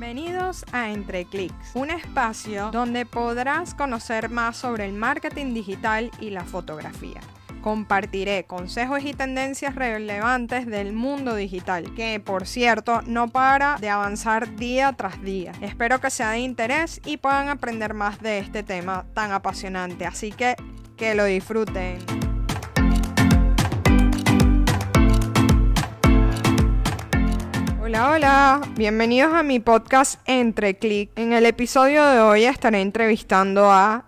Bienvenidos a Entre Clics, un espacio donde podrás conocer más sobre el marketing digital y la fotografía. Compartiré consejos y tendencias relevantes del mundo digital, que por cierto no para de avanzar día tras día. Espero que sea de interés y puedan aprender más de este tema tan apasionante, así que que lo disfruten. Hola, hola, bienvenidos a mi podcast Entre Clic. En el episodio de hoy estaré entrevistando a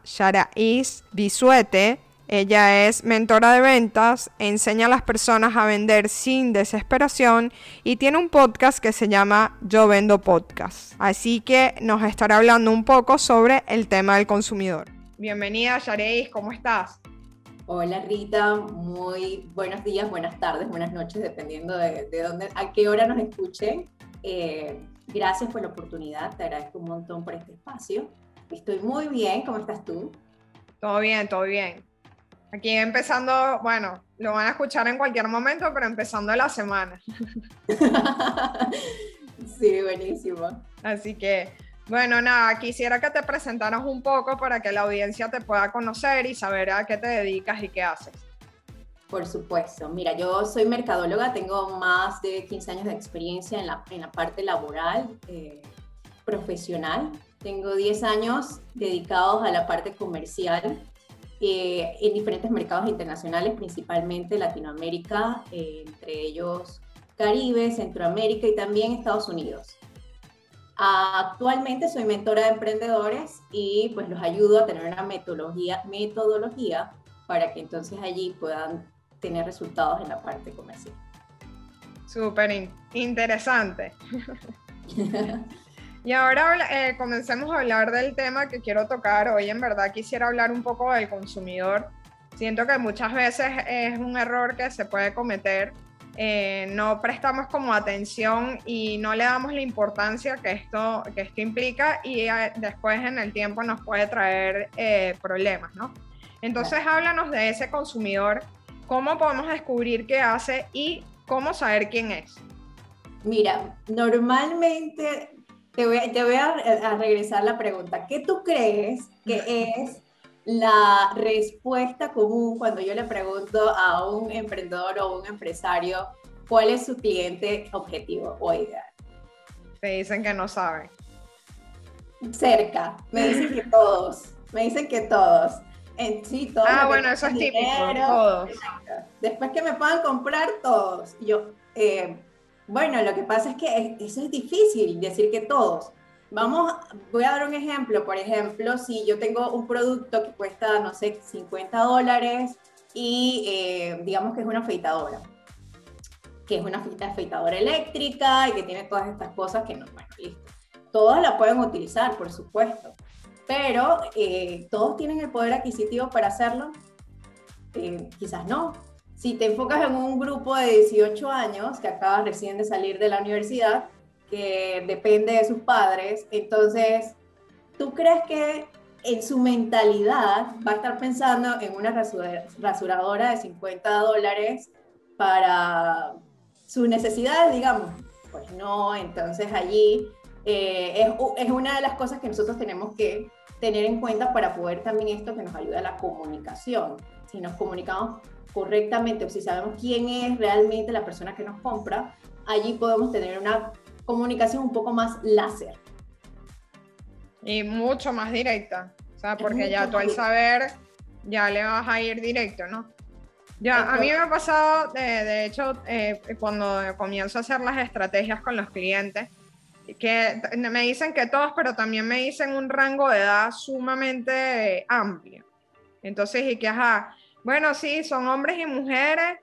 Is Bisuete. Ella es mentora de ventas, enseña a las personas a vender sin desesperación y tiene un podcast que se llama Yo Vendo Podcast. Así que nos estará hablando un poco sobre el tema del consumidor. Bienvenida, Is, ¿cómo estás? Hola Rita, muy buenos días, buenas tardes, buenas noches, dependiendo de, dónde, a qué hora nos escuchen. Eh, gracias por la oportunidad, te agradezco un montón por este espacio. Estoy muy bien, ¿cómo estás tú? Todo bien, todo bien. Aquí empezando, bueno, lo van a escuchar en cualquier momento, pero empezando la semana. sí, buenísimo. Así que, bueno, nada, quisiera que te presentaras un poco para que la audiencia te pueda conocer y saber a qué te dedicas y qué haces. Por supuesto. Mira, yo soy mercadóloga, tengo más de 15 años de experiencia en la, en la parte laboral, eh, profesional. Tengo 10 años dedicados a la parte comercial eh, en diferentes mercados internacionales, principalmente Latinoamérica, eh, entre ellos Caribe, Centroamérica y también Estados Unidos. Actualmente soy mentora de emprendedores y pues los ayudo a tener una metodología, metodología para que entonces allí puedan tener resultados en la parte comercial. Súper interesante. y ahora eh, comencemos a hablar del tema que quiero tocar. Hoy en verdad quisiera hablar un poco del consumidor. Siento que muchas veces es un error que se puede cometer eh, no prestamos como atención y no le damos la importancia que esto, que esto implica y eh, después en el tiempo nos puede traer eh, problemas, ¿no? Entonces háblanos de ese consumidor, cómo podemos descubrir qué hace y cómo saber quién es. Mira, normalmente te voy, te voy a, a regresar la pregunta, ¿qué tú crees que es la respuesta común cuando yo le pregunto a un emprendedor o un empresario cuál es su cliente objetivo o ideal. Me dicen que no saben. Cerca, me dicen que todos, me dicen que todos. En, sí, todos. Ah, bueno, eso es típico, todos. Después que me puedan comprar todos. Yo, eh, bueno, lo que pasa es que eso es difícil decir que todos Vamos, voy a dar un ejemplo. Por ejemplo, si yo tengo un producto que cuesta, no sé, 50 dólares y eh, digamos que es una afeitadora, que es una afeitadora eléctrica y que tiene todas estas cosas que no, bueno, listo. Todos la pueden utilizar, por supuesto, pero eh, todos tienen el poder adquisitivo para hacerlo. Eh, quizás no. Si te enfocas en un grupo de 18 años que acaba recién de salir de la universidad, que depende de sus padres. Entonces, ¿tú crees que en su mentalidad va a estar pensando en una rasuradora de 50 dólares para sus necesidades, digamos? Pues no, entonces allí eh, es, es, una de las cosas que nosotros tenemos que tener en cuenta para poder también esto que nos ayuda a la comunicación. Si nos comunicamos correctamente o si sabemos quién es realmente la persona que nos compra, allí podemos tener una comunicación un poco más láser. Y mucho más directa. O sea, porque ya tú al saber, ya le vas a ir directo, ¿no? Ya, a mí me ha pasado, de, hecho, eh, cuando comienzo a hacer las estrategias con los clientes, que me dicen que todos, pero también me dicen un rango de edad sumamente amplio. Entonces, y que, ajá, bueno, sí, son hombres y mujeres,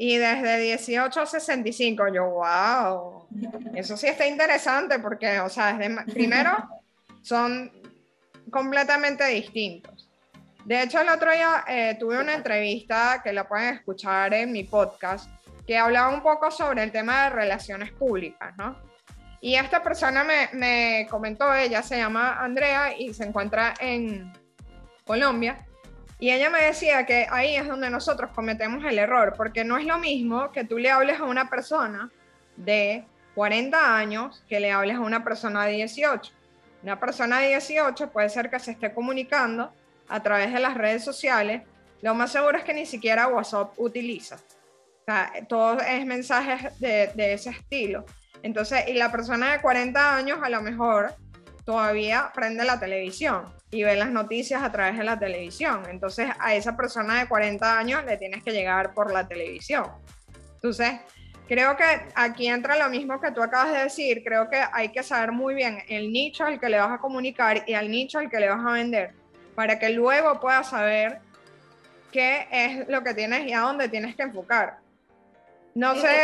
y desde 18 a 65, yo, wow, eso sí está interesante porque, o sea, desde, primero son completamente distintos. De hecho, el otro día eh, tuve una entrevista que la pueden escuchar en mi podcast, que hablaba un poco sobre el tema de relaciones públicas, ¿no? Y esta persona me, me comentó, ella se llama Andrea y se encuentra en Colombia, y ella me decía que ahí es donde nosotros cometemos el error, porque no es lo mismo que tú le hables a una persona de 40 años que le hables a una persona de 18. Una persona de 18 puede ser que se esté comunicando a través de las redes sociales. Lo más seguro es que ni siquiera WhatsApp utiliza. O sea, todo es mensajes de, de ese estilo. Entonces, y la persona de 40 años a lo mejor todavía prende la televisión y ve las noticias a través de la televisión. Entonces, a esa persona de 40 años le tienes que llegar por la televisión. Entonces, creo que aquí entra lo mismo que tú acabas de decir. Creo que hay que saber muy bien el nicho al que le vas a comunicar y al nicho al que le vas a vender para que luego puedas saber qué es lo que tienes y a dónde tienes que enfocar. No sé.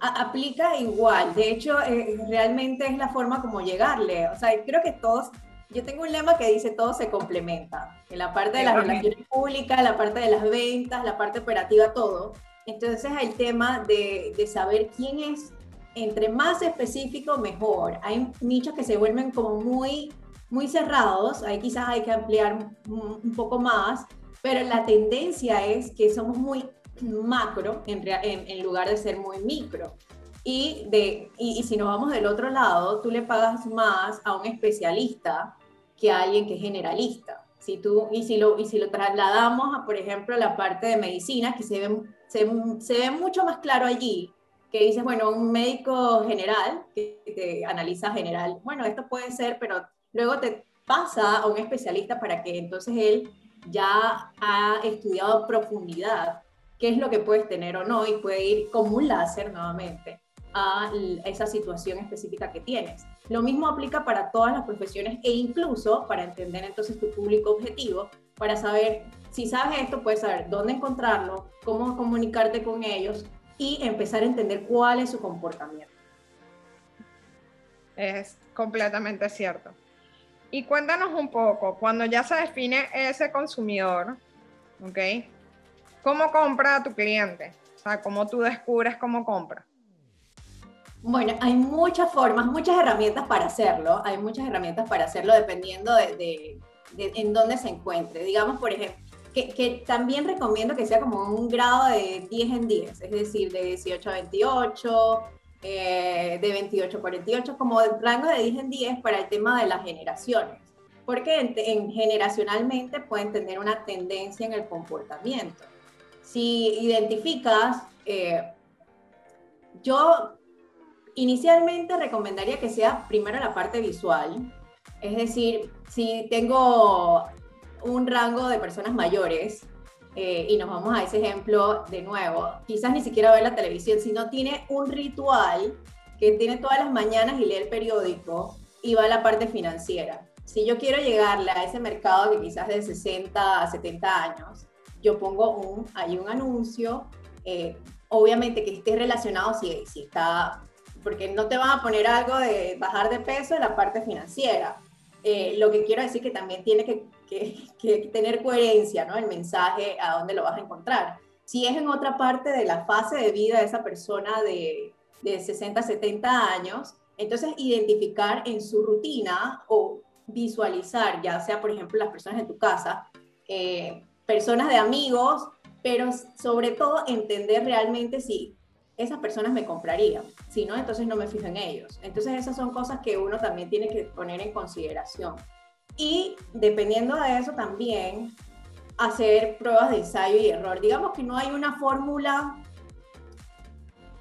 Aplica igual. De hecho, eh, realmente es la forma como llegarle. O sea, creo que todos yo tengo un lema que dice todo se complementa. En la parte de las relaciones públicas, la parte de las ventas, la parte operativa, todo. Entonces el tema de, de saber quién es, entre más específico, mejor. Hay nichos que se vuelven como muy, muy cerrados, ahí quizás hay que ampliar un, poco más, pero la tendencia es que somos muy macro en, en, en lugar de ser muy micro. Y, de, y, y, si nos vamos del otro lado, tú le pagas más a un especialista que a alguien que es generalista. Si tú, y, si lo, y si lo trasladamos a, por ejemplo, la parte de medicina, que se ve, se, se ve mucho más claro allí, que dices, bueno, un médico general que te analiza general, bueno, esto puede ser, pero luego te pasa a un especialista para que entonces él ya ha estudiado profundidad qué es lo que puedes tener o no y puede ir como un láser nuevamente a esa situación específica que tienes. Lo mismo aplica para todas las profesiones e incluso para entender entonces tu público objetivo, para saber, si sabes esto, puedes saber dónde encontrarlo, cómo comunicarte con ellos y empezar a entender cuál es su comportamiento. Es completamente cierto. Y cuéntanos un poco, cuando ya se define ese consumidor, ¿ok? ¿Cómo compra tu cliente? O sea, ¿cómo tú descubres cómo compra? Bueno, hay muchas formas, muchas herramientas para hacerlo. Hay muchas herramientas para hacerlo dependiendo de, en dónde se encuentre. Digamos, por ejemplo, que, también recomiendo que sea como un grado de 10 en 10, es decir, de 18 a 28, eh, de 28 a 48, como el rango de 10 en 10 para el tema de las generaciones. Porque en, generacionalmente pueden tener una tendencia en el comportamiento. Si identificas, eh, yo Inicialmente recomendaría que sea primero la parte visual, es decir, si tengo un rango de personas mayores, eh, y nos vamos a ese ejemplo de nuevo, quizás ni siquiera ver la televisión, sino tiene un ritual que tiene todas las mañanas y lee el periódico y va a la parte financiera. Si yo quiero llegarle a ese mercado que quizás de 60 a 70 años, yo pongo un, hay un anuncio, eh, obviamente que esté relacionado si, si está porque no te van a poner algo de bajar de peso en la parte financiera. Eh, lo que quiero decir que también tiene que, tener coherencia, ¿no? El mensaje a dónde lo vas a encontrar. Si es en otra parte de la fase de vida de esa persona de, de 60, 70 años, entonces identificar en su rutina o visualizar, ya sea por ejemplo las personas en tu casa, eh, personas de amigos, pero sobre todo entender realmente si esas personas me comprarían. Si no, entonces no me fijo en ellos. Entonces esas son cosas que uno también tiene que poner en consideración. Y dependiendo de eso también, hacer pruebas de ensayo y error. Digamos que no hay una fórmula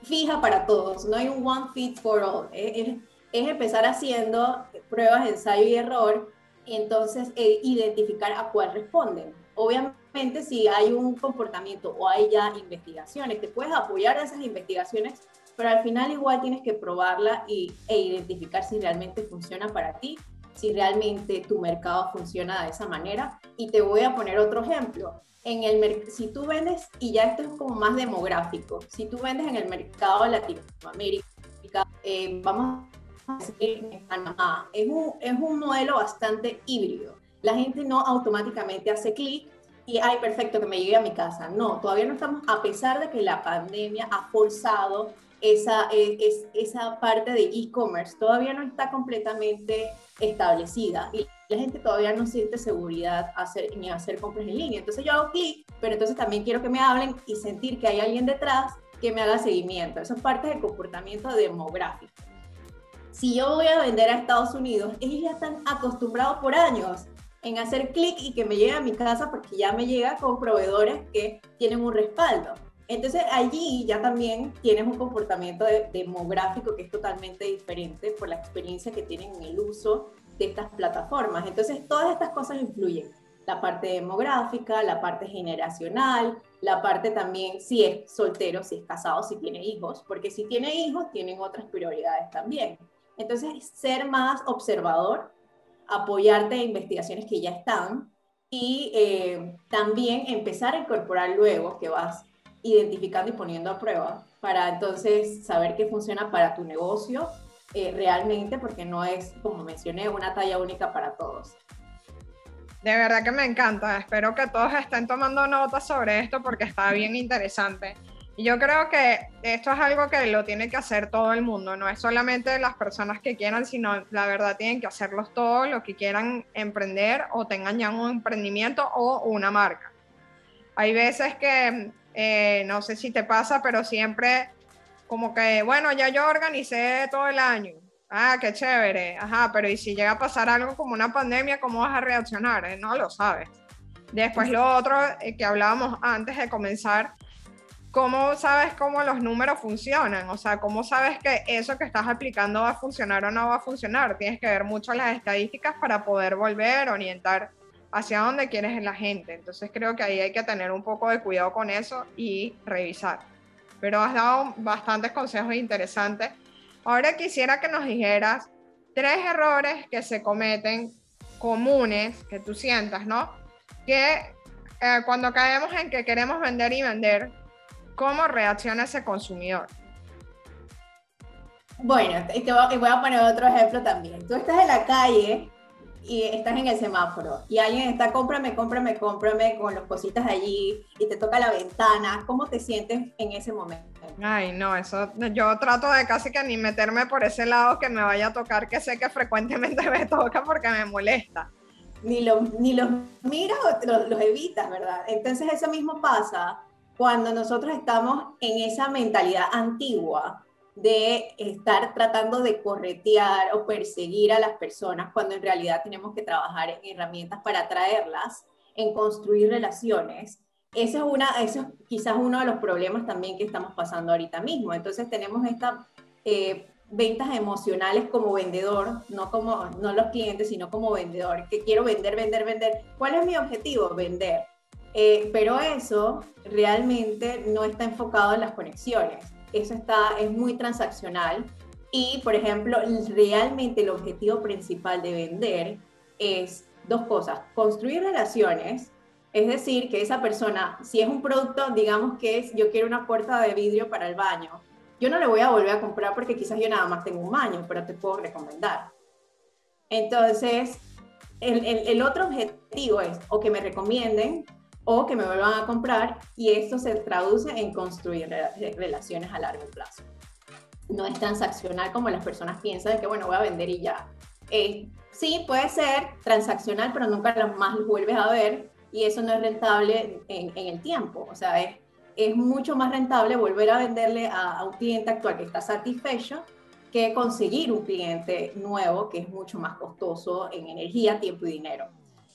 fija para todos, no hay un one fit for all. Es, empezar haciendo pruebas de ensayo y error y entonces eh, identificar a cuál responden. Obviamente, si hay un comportamiento o hay ya investigaciones, te puedes apoyar a esas investigaciones, pero al final igual tienes que probarla y, e identificar si realmente funciona para ti, si realmente tu mercado funciona de esa manera. Y te voy a poner otro ejemplo. En el si tú vendes, y ya esto es como más demográfico, si tú vendes en el mercado Latinoamérica, eh, vamos a decir en Panamá, es un, es un modelo bastante híbrido la gente no automáticamente hace clic y, ay, perfecto, que me llegue a mi casa. No, todavía no estamos, a pesar de que la pandemia ha forzado esa, e, es, esa parte de e-commerce, todavía no está completamente establecida y la gente todavía no siente seguridad hacer, ni hacer compras en línea. Entonces yo hago clic, pero entonces también quiero que me hablen y sentir que hay alguien detrás que me haga seguimiento. Eso es parte del comportamiento demográfico. Si yo voy a vender a Estados Unidos, ellos ya están acostumbrados por años en hacer clic y que me llegue a mi casa porque ya me llega con proveedores que tienen un respaldo. Entonces allí ya también tienes un comportamiento demográfico que es totalmente diferente por la experiencia que tienen en el uso de estas plataformas. Entonces todas estas cosas influyen. La parte demográfica, la parte generacional, la parte también si es soltero, si es casado, si tiene hijos, porque si tiene hijos tienen otras prioridades también. Entonces ser más observador apoyarte en investigaciones que ya están y eh, también empezar a incorporar luego que vas identificando y poniendo a prueba para entonces saber qué funciona para tu negocio eh, realmente, porque no es, como mencioné, una talla única para todos. De verdad que me encanta. Espero que todos estén tomando notas sobre esto porque está bien interesante. Yo creo que esto es algo que lo tiene que hacer todo el mundo, no es solamente las personas que quieran, sino la verdad tienen que hacerlos todos los que quieran emprender o tengan ya un emprendimiento o una marca. Hay veces que, eh, no sé si te pasa, pero siempre como que, bueno, ya yo organicé todo el año. Ah, qué chévere. Ajá, pero ¿y si llega a pasar algo como una pandemia, cómo vas a reaccionar? Eh, no lo sabes. Después lo otro eh, que hablábamos antes de comenzar ¿cómo sabes cómo los números funcionan? O sea, ¿cómo sabes que eso que estás aplicando va a funcionar o no va a funcionar? Tienes que ver mucho las estadísticas para poder volver, orientar hacia dónde quieres en la gente. Entonces creo que ahí hay que tener un poco de cuidado con eso y revisar. Pero has dado bastantes consejos interesantes. Ahora quisiera que nos dijeras tres errores que se cometen comunes, que tú sientas, ¿no? Que eh, cuando caemos en que queremos vender y vender, ¿Cómo reacciona ese consumidor? Bueno, y, te voy a poner otro ejemplo también. Tú estás en la calle y estás en el semáforo y alguien está cómprame, cómprame, cómprame con las cositas allí y te toca la ventana. ¿Cómo te sientes en ese momento? Ay, no, eso yo trato de casi que ni meterme por ese lado que me vaya a tocar, que sé que frecuentemente me toca porque me molesta. Ni, lo, ni los miras o los, los evitas, ¿verdad? Entonces eso mismo pasa cuando nosotros estamos en esa mentalidad antigua de estar tratando de corretear o perseguir a las personas, cuando en realidad tenemos que trabajar en herramientas para atraerlas, en construir relaciones. Eso es, una, eso es quizás uno de los problemas también que estamos pasando ahorita mismo. Entonces tenemos estas eh, ventas emocionales como vendedor, no como no los clientes, sino como vendedor, que quiero vender, vender, vender. ¿Cuál es mi objetivo? Vender eh, pero eso realmente no está enfocado en las conexiones. Eso está, es muy transaccional. Y, por ejemplo, realmente el objetivo principal de vender es dos cosas. Construir relaciones, es decir, que esa persona, si es un producto, digamos que es, yo quiero una puerta de vidrio para el baño, yo no le voy a volver a comprar porque quizás yo nada más tengo un baño, pero te puedo recomendar. Entonces, el, el, el otro objetivo es o que me recomienden o que me vuelvan a comprar y esto se traduce en construir relaciones a largo plazo. No es transaccional como las personas piensan que, bueno, voy a vender y ya. Eh, sí, puede ser transaccional, pero nunca más los vuelves a ver y eso no es rentable en, el tiempo. O sea, es, es, mucho más rentable volver a venderle a, a un cliente actual que está satisfecho que conseguir un cliente nuevo que es mucho más costoso en energía, tiempo y dinero.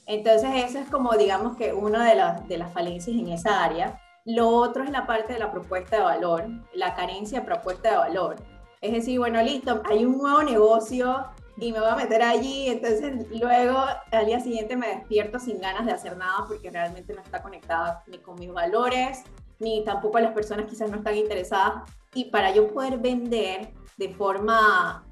Entonces, eso es como, digamos que una de, las, falencias en esa área. Lo otro es la parte de la propuesta de valor, la carencia de propuesta de valor. Es decir, bueno, listo, hay un nuevo negocio y me voy a meter allí, entonces luego al día siguiente me despierto sin ganas de hacer nada porque realmente no está conectada ni con mis valores, ni tampoco las personas quizás no están interesadas. Y para yo poder vender de forma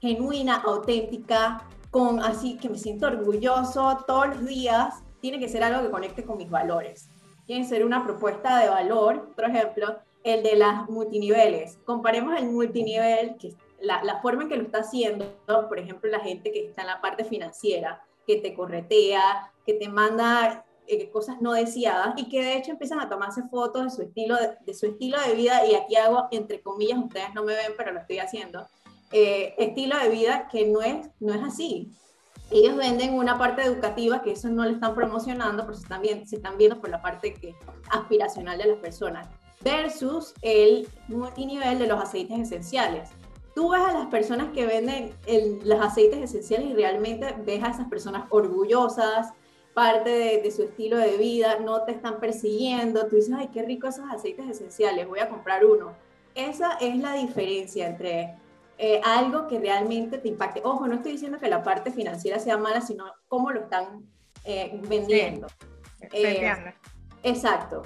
genuina, auténtica, con así que me siento orgulloso todos los días, tiene que ser algo que conecte con mis valores. Tiene que ser una propuesta de valor, por ejemplo, el de las multiniveles. Comparemos el multinivel, que la, forma en que lo está haciendo, por ejemplo, la gente que está en la parte financiera, que te corretea, que te manda eh, cosas no deseadas y que de hecho empiezan a tomarse fotos de su estilo de, de, su estilo de vida y aquí hago entre comillas, ustedes no me ven, pero lo estoy haciendo eh, estilo de vida que no es, no es así. Ellos venden una parte educativa que eso no le están promocionando, pero se están, se están viendo por la parte que, aspiracional de las personas. versus el multinivel de los aceites esenciales. Tú ves a las personas que venden los aceites esenciales y realmente ves a esas personas orgullosas, parte de, su estilo de vida, no te están persiguiendo, tú dices, ay, qué rico esos aceites esenciales, voy a comprar uno. Esa es la diferencia entre eh, algo que realmente te impacte. Ojo, no estoy diciendo que la parte financiera sea mala, sino cómo lo están eh, vendiendo. Eh, exacto.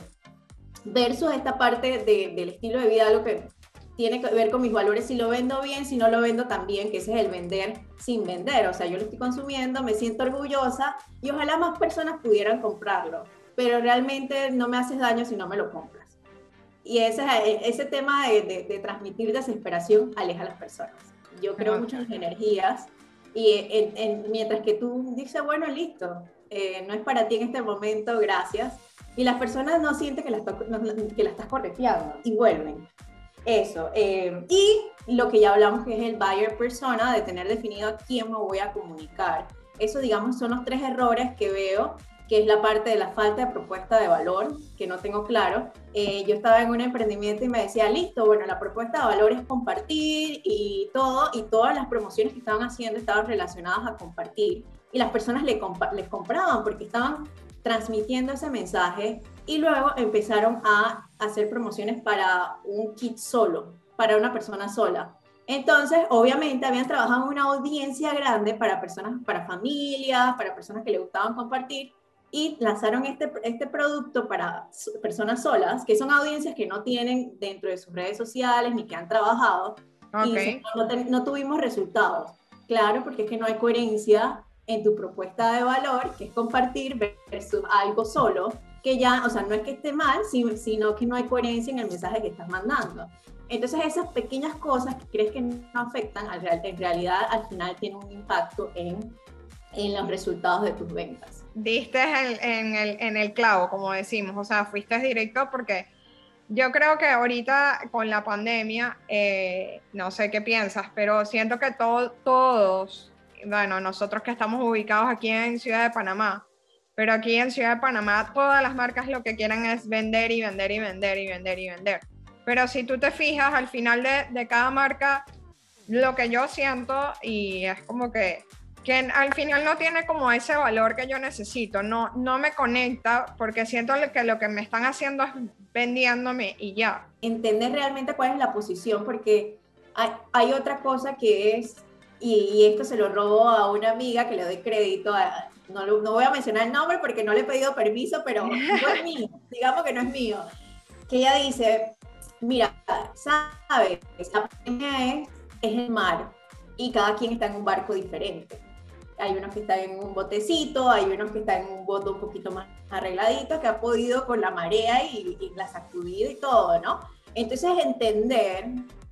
Versus esta parte del estilo de vida, algo que tiene que ver con mis valores, si lo vendo bien, si no lo vendo también, que ese es el vender sin vender. O sea, yo lo estoy consumiendo, me siento orgullosa y ojalá más personas pudieran comprarlo, pero realmente no me haces daño si no me lo compras. Y ese, ese tema de, transmitir desesperación aleja a las personas. Yo creo mucho en energías y mientras que tú dices, bueno, listo, eh, no es para ti en este momento, gracias. Y las personas no sienten que la, que la estás correteando y vuelven. Eso. Eh, y lo que ya hablamos que es el buyer persona, de tener definido a quién me voy a comunicar. Eso, digamos, son los tres errores que veo, que es la parte de la falta de propuesta de valor, que no tengo claro. Eh, yo estaba en un emprendimiento y me decía, listo, bueno, la propuesta de valor es compartir y todo, y todas las promociones que estaban haciendo estaban relacionadas a compartir. Y las personas les compraban porque estaban transmitiendo ese mensaje y luego empezaron a hacer promociones para un kit solo, para una persona sola. Entonces, obviamente, habían trabajado en una audiencia grande para personas, para familias, para personas que le gustaban compartir y lanzaron este, este producto para personas solas, que son audiencias que no tienen dentro de sus redes sociales ni que han trabajado. Y no, no tuvimos resultados. Claro, porque es que no hay coherencia en tu propuesta de valor, que es compartir versus algo solo, que ya, o sea, no es que esté mal, sino que no hay coherencia en el mensaje que estás mandando. Entonces esas pequeñas cosas que crees que no afectan, en realidad al final tienen un impacto en, en los resultados de tus ventas. Diste en, el, en el clavo, como decimos, o sea, fuiste directo porque yo creo que ahorita con la pandemia, eh, no sé qué piensas, pero siento que todos bueno, nosotros que estamos ubicados aquí en Ciudad de Panamá, pero aquí en Ciudad de Panamá todas las marcas lo que quieren es vender y vender y vender y vender y vender. Pero si tú te fijas al final de, de cada marca, lo que yo siento y es como que, que al final no tiene como ese valor que yo necesito, no, no me conecta porque siento que lo que me están haciendo es vendiéndome y ya. Entender realmente cuál es la posición porque hay, hay otra cosa que es y, esto se lo robo a una amiga que le doy crédito, no, no, voy a mencionar el nombre porque no le he pedido permiso, pero no es mío, digamos que no es mío, que ella dice, mira, sabes, la pandemia es, es el mar y cada quien está en un barco diferente. Hay unos que están en un botecito, hay unos que están en un bote un poquito más arregladito, que ha podido con la marea y, y la sacudido y todo, ¿no? Entonces entender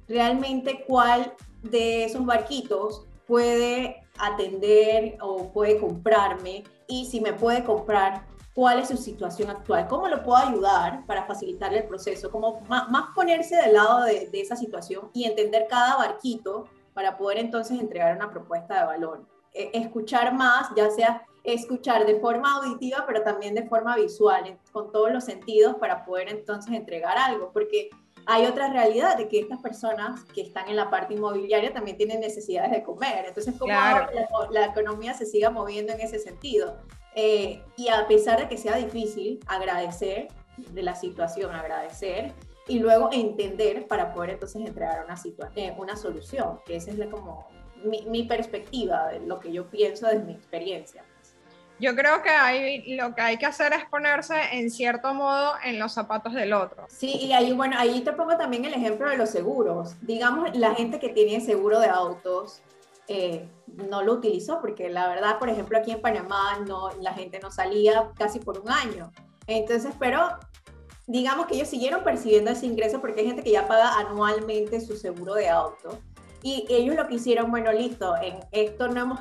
realmente cuál de esos barquitos puede atender o puede comprarme y si me puede comprar, cuál es su situación actual, cómo lo puedo ayudar para facilitarle el proceso, como más, ponerse del lado de, esa situación y entender cada barquito para poder entonces entregar una propuesta de valor. E, escuchar más, ya sea escuchar de forma auditiva, pero también de forma visual, con todos los sentidos para poder entonces entregar algo, porque hay otra realidad de que estas personas que están en la parte inmobiliaria también tienen necesidades de comer. Entonces, ¿cómo la, economía se siga moviendo en ese sentido? Eh, y a pesar de que sea difícil, agradecer de la situación, agradecer y luego entender para poder entonces entregar una, eh, una solución, que esa es como mi, mi perspectiva de lo que yo pienso desde mi experiencia. Yo creo que hay, lo que hay que hacer es ponerse en cierto modo en los zapatos del otro. Sí, y ahí, bueno, ahí te pongo también el ejemplo de los seguros. Digamos, la gente que tiene seguro de autos eh, no lo utilizó porque la verdad, por ejemplo, aquí en Panamá no, la gente no salía casi por un año. Entonces, pero digamos que ellos siguieron percibiendo ese ingreso porque hay gente que ya paga anualmente su seguro de auto. Y ellos lo que hicieron, bueno, listo, en esto no hemos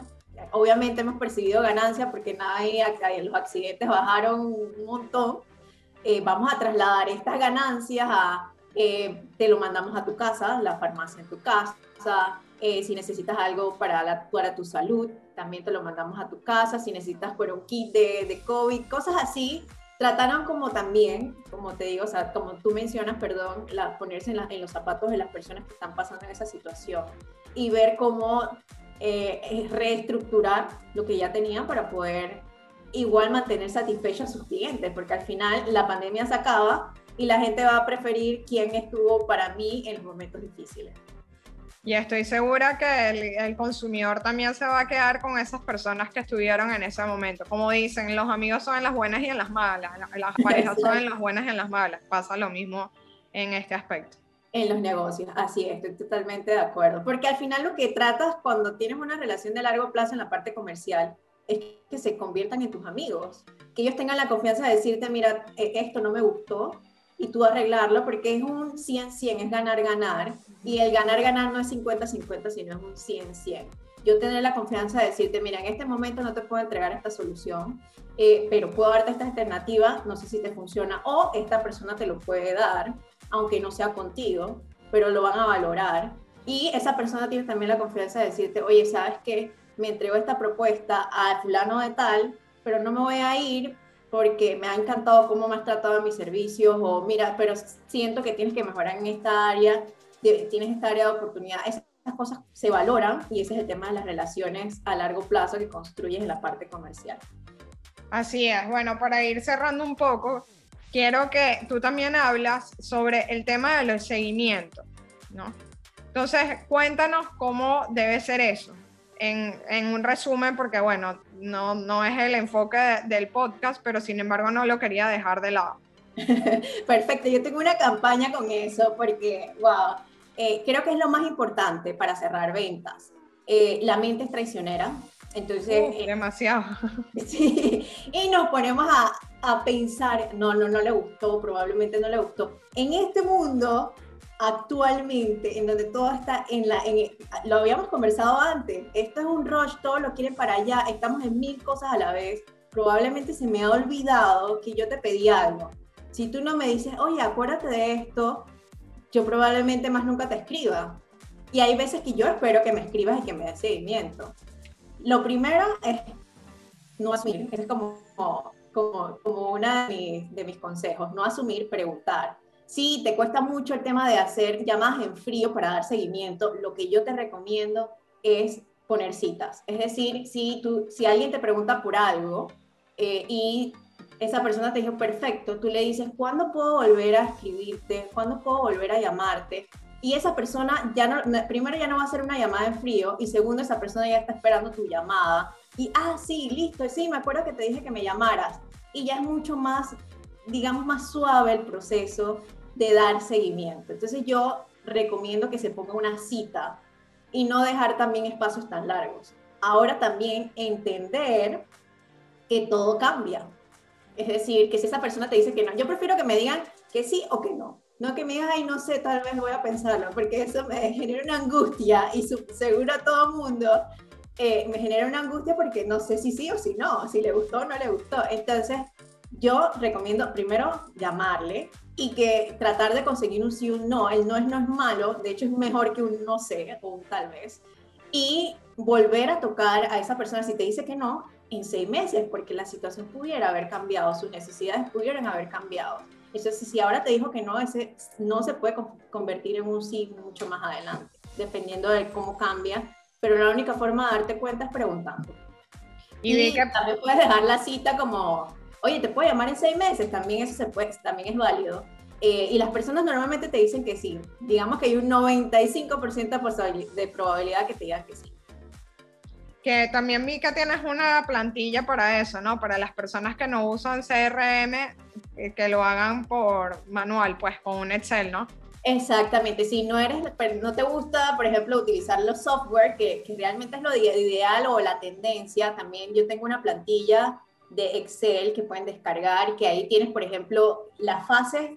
obviamente hemos percibido ganancias porque nadie, los accidentes bajaron un montón. Eh, vamos a trasladar estas ganancias a, eh, te lo mandamos a tu casa, la farmacia en tu casa, eh, si necesitas algo para, la, para tu salud, también te lo mandamos a tu casa, si necesitas por un kit de, de COVID, cosas así trataron como también, como te digo, o sea, como tú mencionas, perdón, la, ponerse en, los zapatos de las personas que están pasando en esa situación y ver cómo eh, reestructurar lo que ya tenían para poder igual mantener satisfechos a sus clientes, porque al final la pandemia se acaba y la gente va a preferir quién estuvo para mí en los momentos difíciles. Y estoy segura que el, consumidor también se va a quedar con esas personas que estuvieron en ese momento. Como dicen, los amigos son en las buenas y en las malas, las parejas son en las buenas y en las malas. Pasa lo mismo en este aspecto. En los negocios, así es, estoy totalmente de acuerdo. Porque al final lo que tratas cuando tienes una relación de largo plazo en la parte comercial es que se conviertan en tus amigos, que ellos tengan la confianza de decirte, mira, e, esto no me gustó, y tú arreglarlo, porque es un 100-100, es ganar-ganar, y el ganar-ganar no es 50-50, sino es un 100-100. Yo tener la confianza de decirte, mira, en este momento no te puedo entregar esta solución, eh, pero puedo darte esta alternativa, no sé si te funciona, o esta persona te lo puede dar, aunque no sea contigo, pero lo van a valorar. Y esa persona tiene también la confianza de decirte, oye, ¿sabes qué? Me entregó esta propuesta a fulano de tal, pero no me voy a ir porque me ha encantado cómo me has tratado en mis servicios, o mira, pero siento que tienes que mejorar en esta área, tienes esta área de oportunidad. Esas cosas se valoran y ese es el tema de las relaciones a largo plazo que construyes en la parte comercial. Así es. Bueno, para ir cerrando un poco, quiero que tú también hablas sobre el tema de los seguimientos, ¿no? Entonces, cuéntanos cómo debe ser eso en, un resumen, porque bueno, no, no es el enfoque del podcast, pero sin embargo no lo quería dejar de lado. Perfecto, yo tengo una campaña con eso porque, wow, eh, creo que es lo más importante para cerrar ventas. Eh, la mente es traicionera, entonces... Eh, demasiado. Sí, y nos ponemos a, a pensar, no, no, no le gustó, probablemente no le gustó. En este mundo actualmente, en donde todo está en la, lo habíamos conversado antes, esto es un rush, todo lo quieren para allá, estamos en mil cosas a la vez, probablemente se me ha olvidado que yo te pedí algo. Si tú no me dices, oye, acuérdate de esto, yo probablemente más nunca te escriba. Y hay veces que yo espero que me escribas y que me des seguimiento. Lo primero es no asumir, es como, como, como mis, de mis consejos, no asumir, preguntar si te cuesta mucho el tema de hacer llamadas en frío para dar seguimiento, lo que yo te recomiendo es poner citas. Es decir, si, tú, si alguien te pregunta por algo eh, y esa persona te dijo, perfecto, tú le dices, ¿cuándo puedo volver a escribirte? ¿Cuándo puedo volver a llamarte? Y esa persona ya no, primero ya no va a hacer una llamada en frío y segundo esa persona ya está esperando tu llamada. Y, ah, sí, listo, sí, me acuerdo que te dije que me llamaras. Y ya es mucho más digamos, más suave el proceso de dar seguimiento. Entonces yo recomiendo que se ponga una cita y no dejar también espacios tan largos. Ahora también entender que todo cambia. Es decir, que si esa persona te dice que no, yo prefiero que me digan que sí o que no. No que me digan, ay, no sé, tal vez voy a pensarlo, porque eso me genera una angustia y seguro a todo mundo eh, me genera una angustia porque no sé si sí o si no, si le gustó o no le gustó. Entonces, yo recomiendo primero llamarle y que tratar de conseguir un sí o un no. El no es no es malo, de hecho es mejor que un no sé o un tal vez. Y volver a tocar a esa persona si te dice que no en seis meses, porque la situación pudiera haber cambiado, sus necesidades pudieran haber cambiado. Entonces, si ahora te dijo que no, ese no se puede convertir en un sí mucho más adelante, dependiendo de cómo cambia. Pero la única forma de darte cuenta es preguntando. Y, y también puedes dejar la cita como oye, te puedo llamar en seis meses, también eso se puede, también es válido. Eh, y las personas normalmente te dicen que sí. Digamos que hay un 95% de probabilidad que te digan que sí. Que también Mica tienes una plantilla para eso, ¿no? Para las personas que no usan CRM, eh, que lo hagan por manual, pues con un Excel, ¿no? Exactamente, si no eres, no te gusta, por ejemplo, utilizar los software, que, que realmente es lo ideal o la tendencia, también yo tengo una plantilla de Excel que pueden descargar, que ahí tienes, por ejemplo, las fases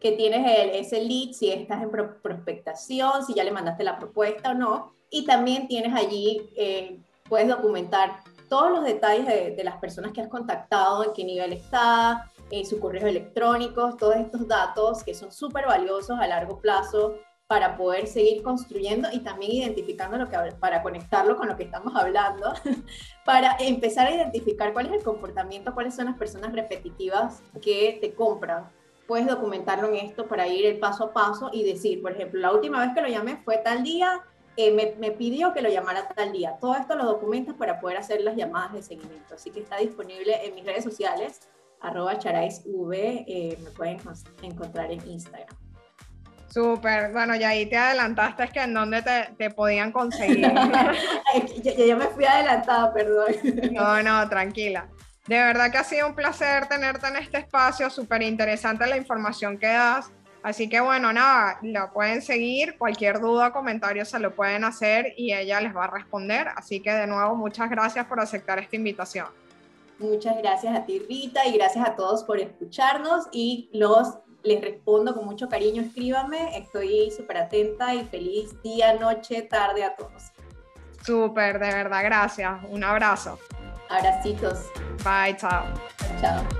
que tienes el, ese lead, si estás en prospectación, si ya le mandaste la propuesta o no, y también tienes allí, eh, puedes documentar todos los detalles de, las personas que has contactado, en qué nivel está, en su correo electrónico, todos estos datos que son súper valiosos a largo plazo para poder seguir construyendo y también identificando lo que para conectarlo con lo que estamos hablando, para empezar a identificar cuál es el comportamiento, cuáles son las personas repetitivas que te compran. Puedes documentarlo en esto para ir el paso a paso y decir, por ejemplo, la última vez que lo llamé fue tal día, eh, me, me, pidió que lo llamara tal día. Todo esto lo documentas para poder hacer las llamadas de seguimiento. Así que está disponible en mis redes sociales, arroba charaisv, eh, me pueden encontrar en Instagram. Súper, bueno, y ahí te adelantaste, es que en dónde te, te podían conseguir. yo, yo, me fui adelantada, perdón. no, no, tranquila. De verdad que ha sido un placer tenerte en este espacio, súper interesante la información que das. Así que bueno, nada, lo pueden seguir, cualquier duda o comentario se lo pueden hacer y ella les va a responder. Así que de nuevo, muchas gracias por aceptar esta invitación. Muchas gracias a ti, Rita, y gracias a todos por escucharnos y los les respondo con mucho cariño, escríbame, estoy súper atenta y feliz día, noche, tarde a todos. Súper, de verdad, gracias. Un abrazo. Abracitos. Bye, chao. Chao.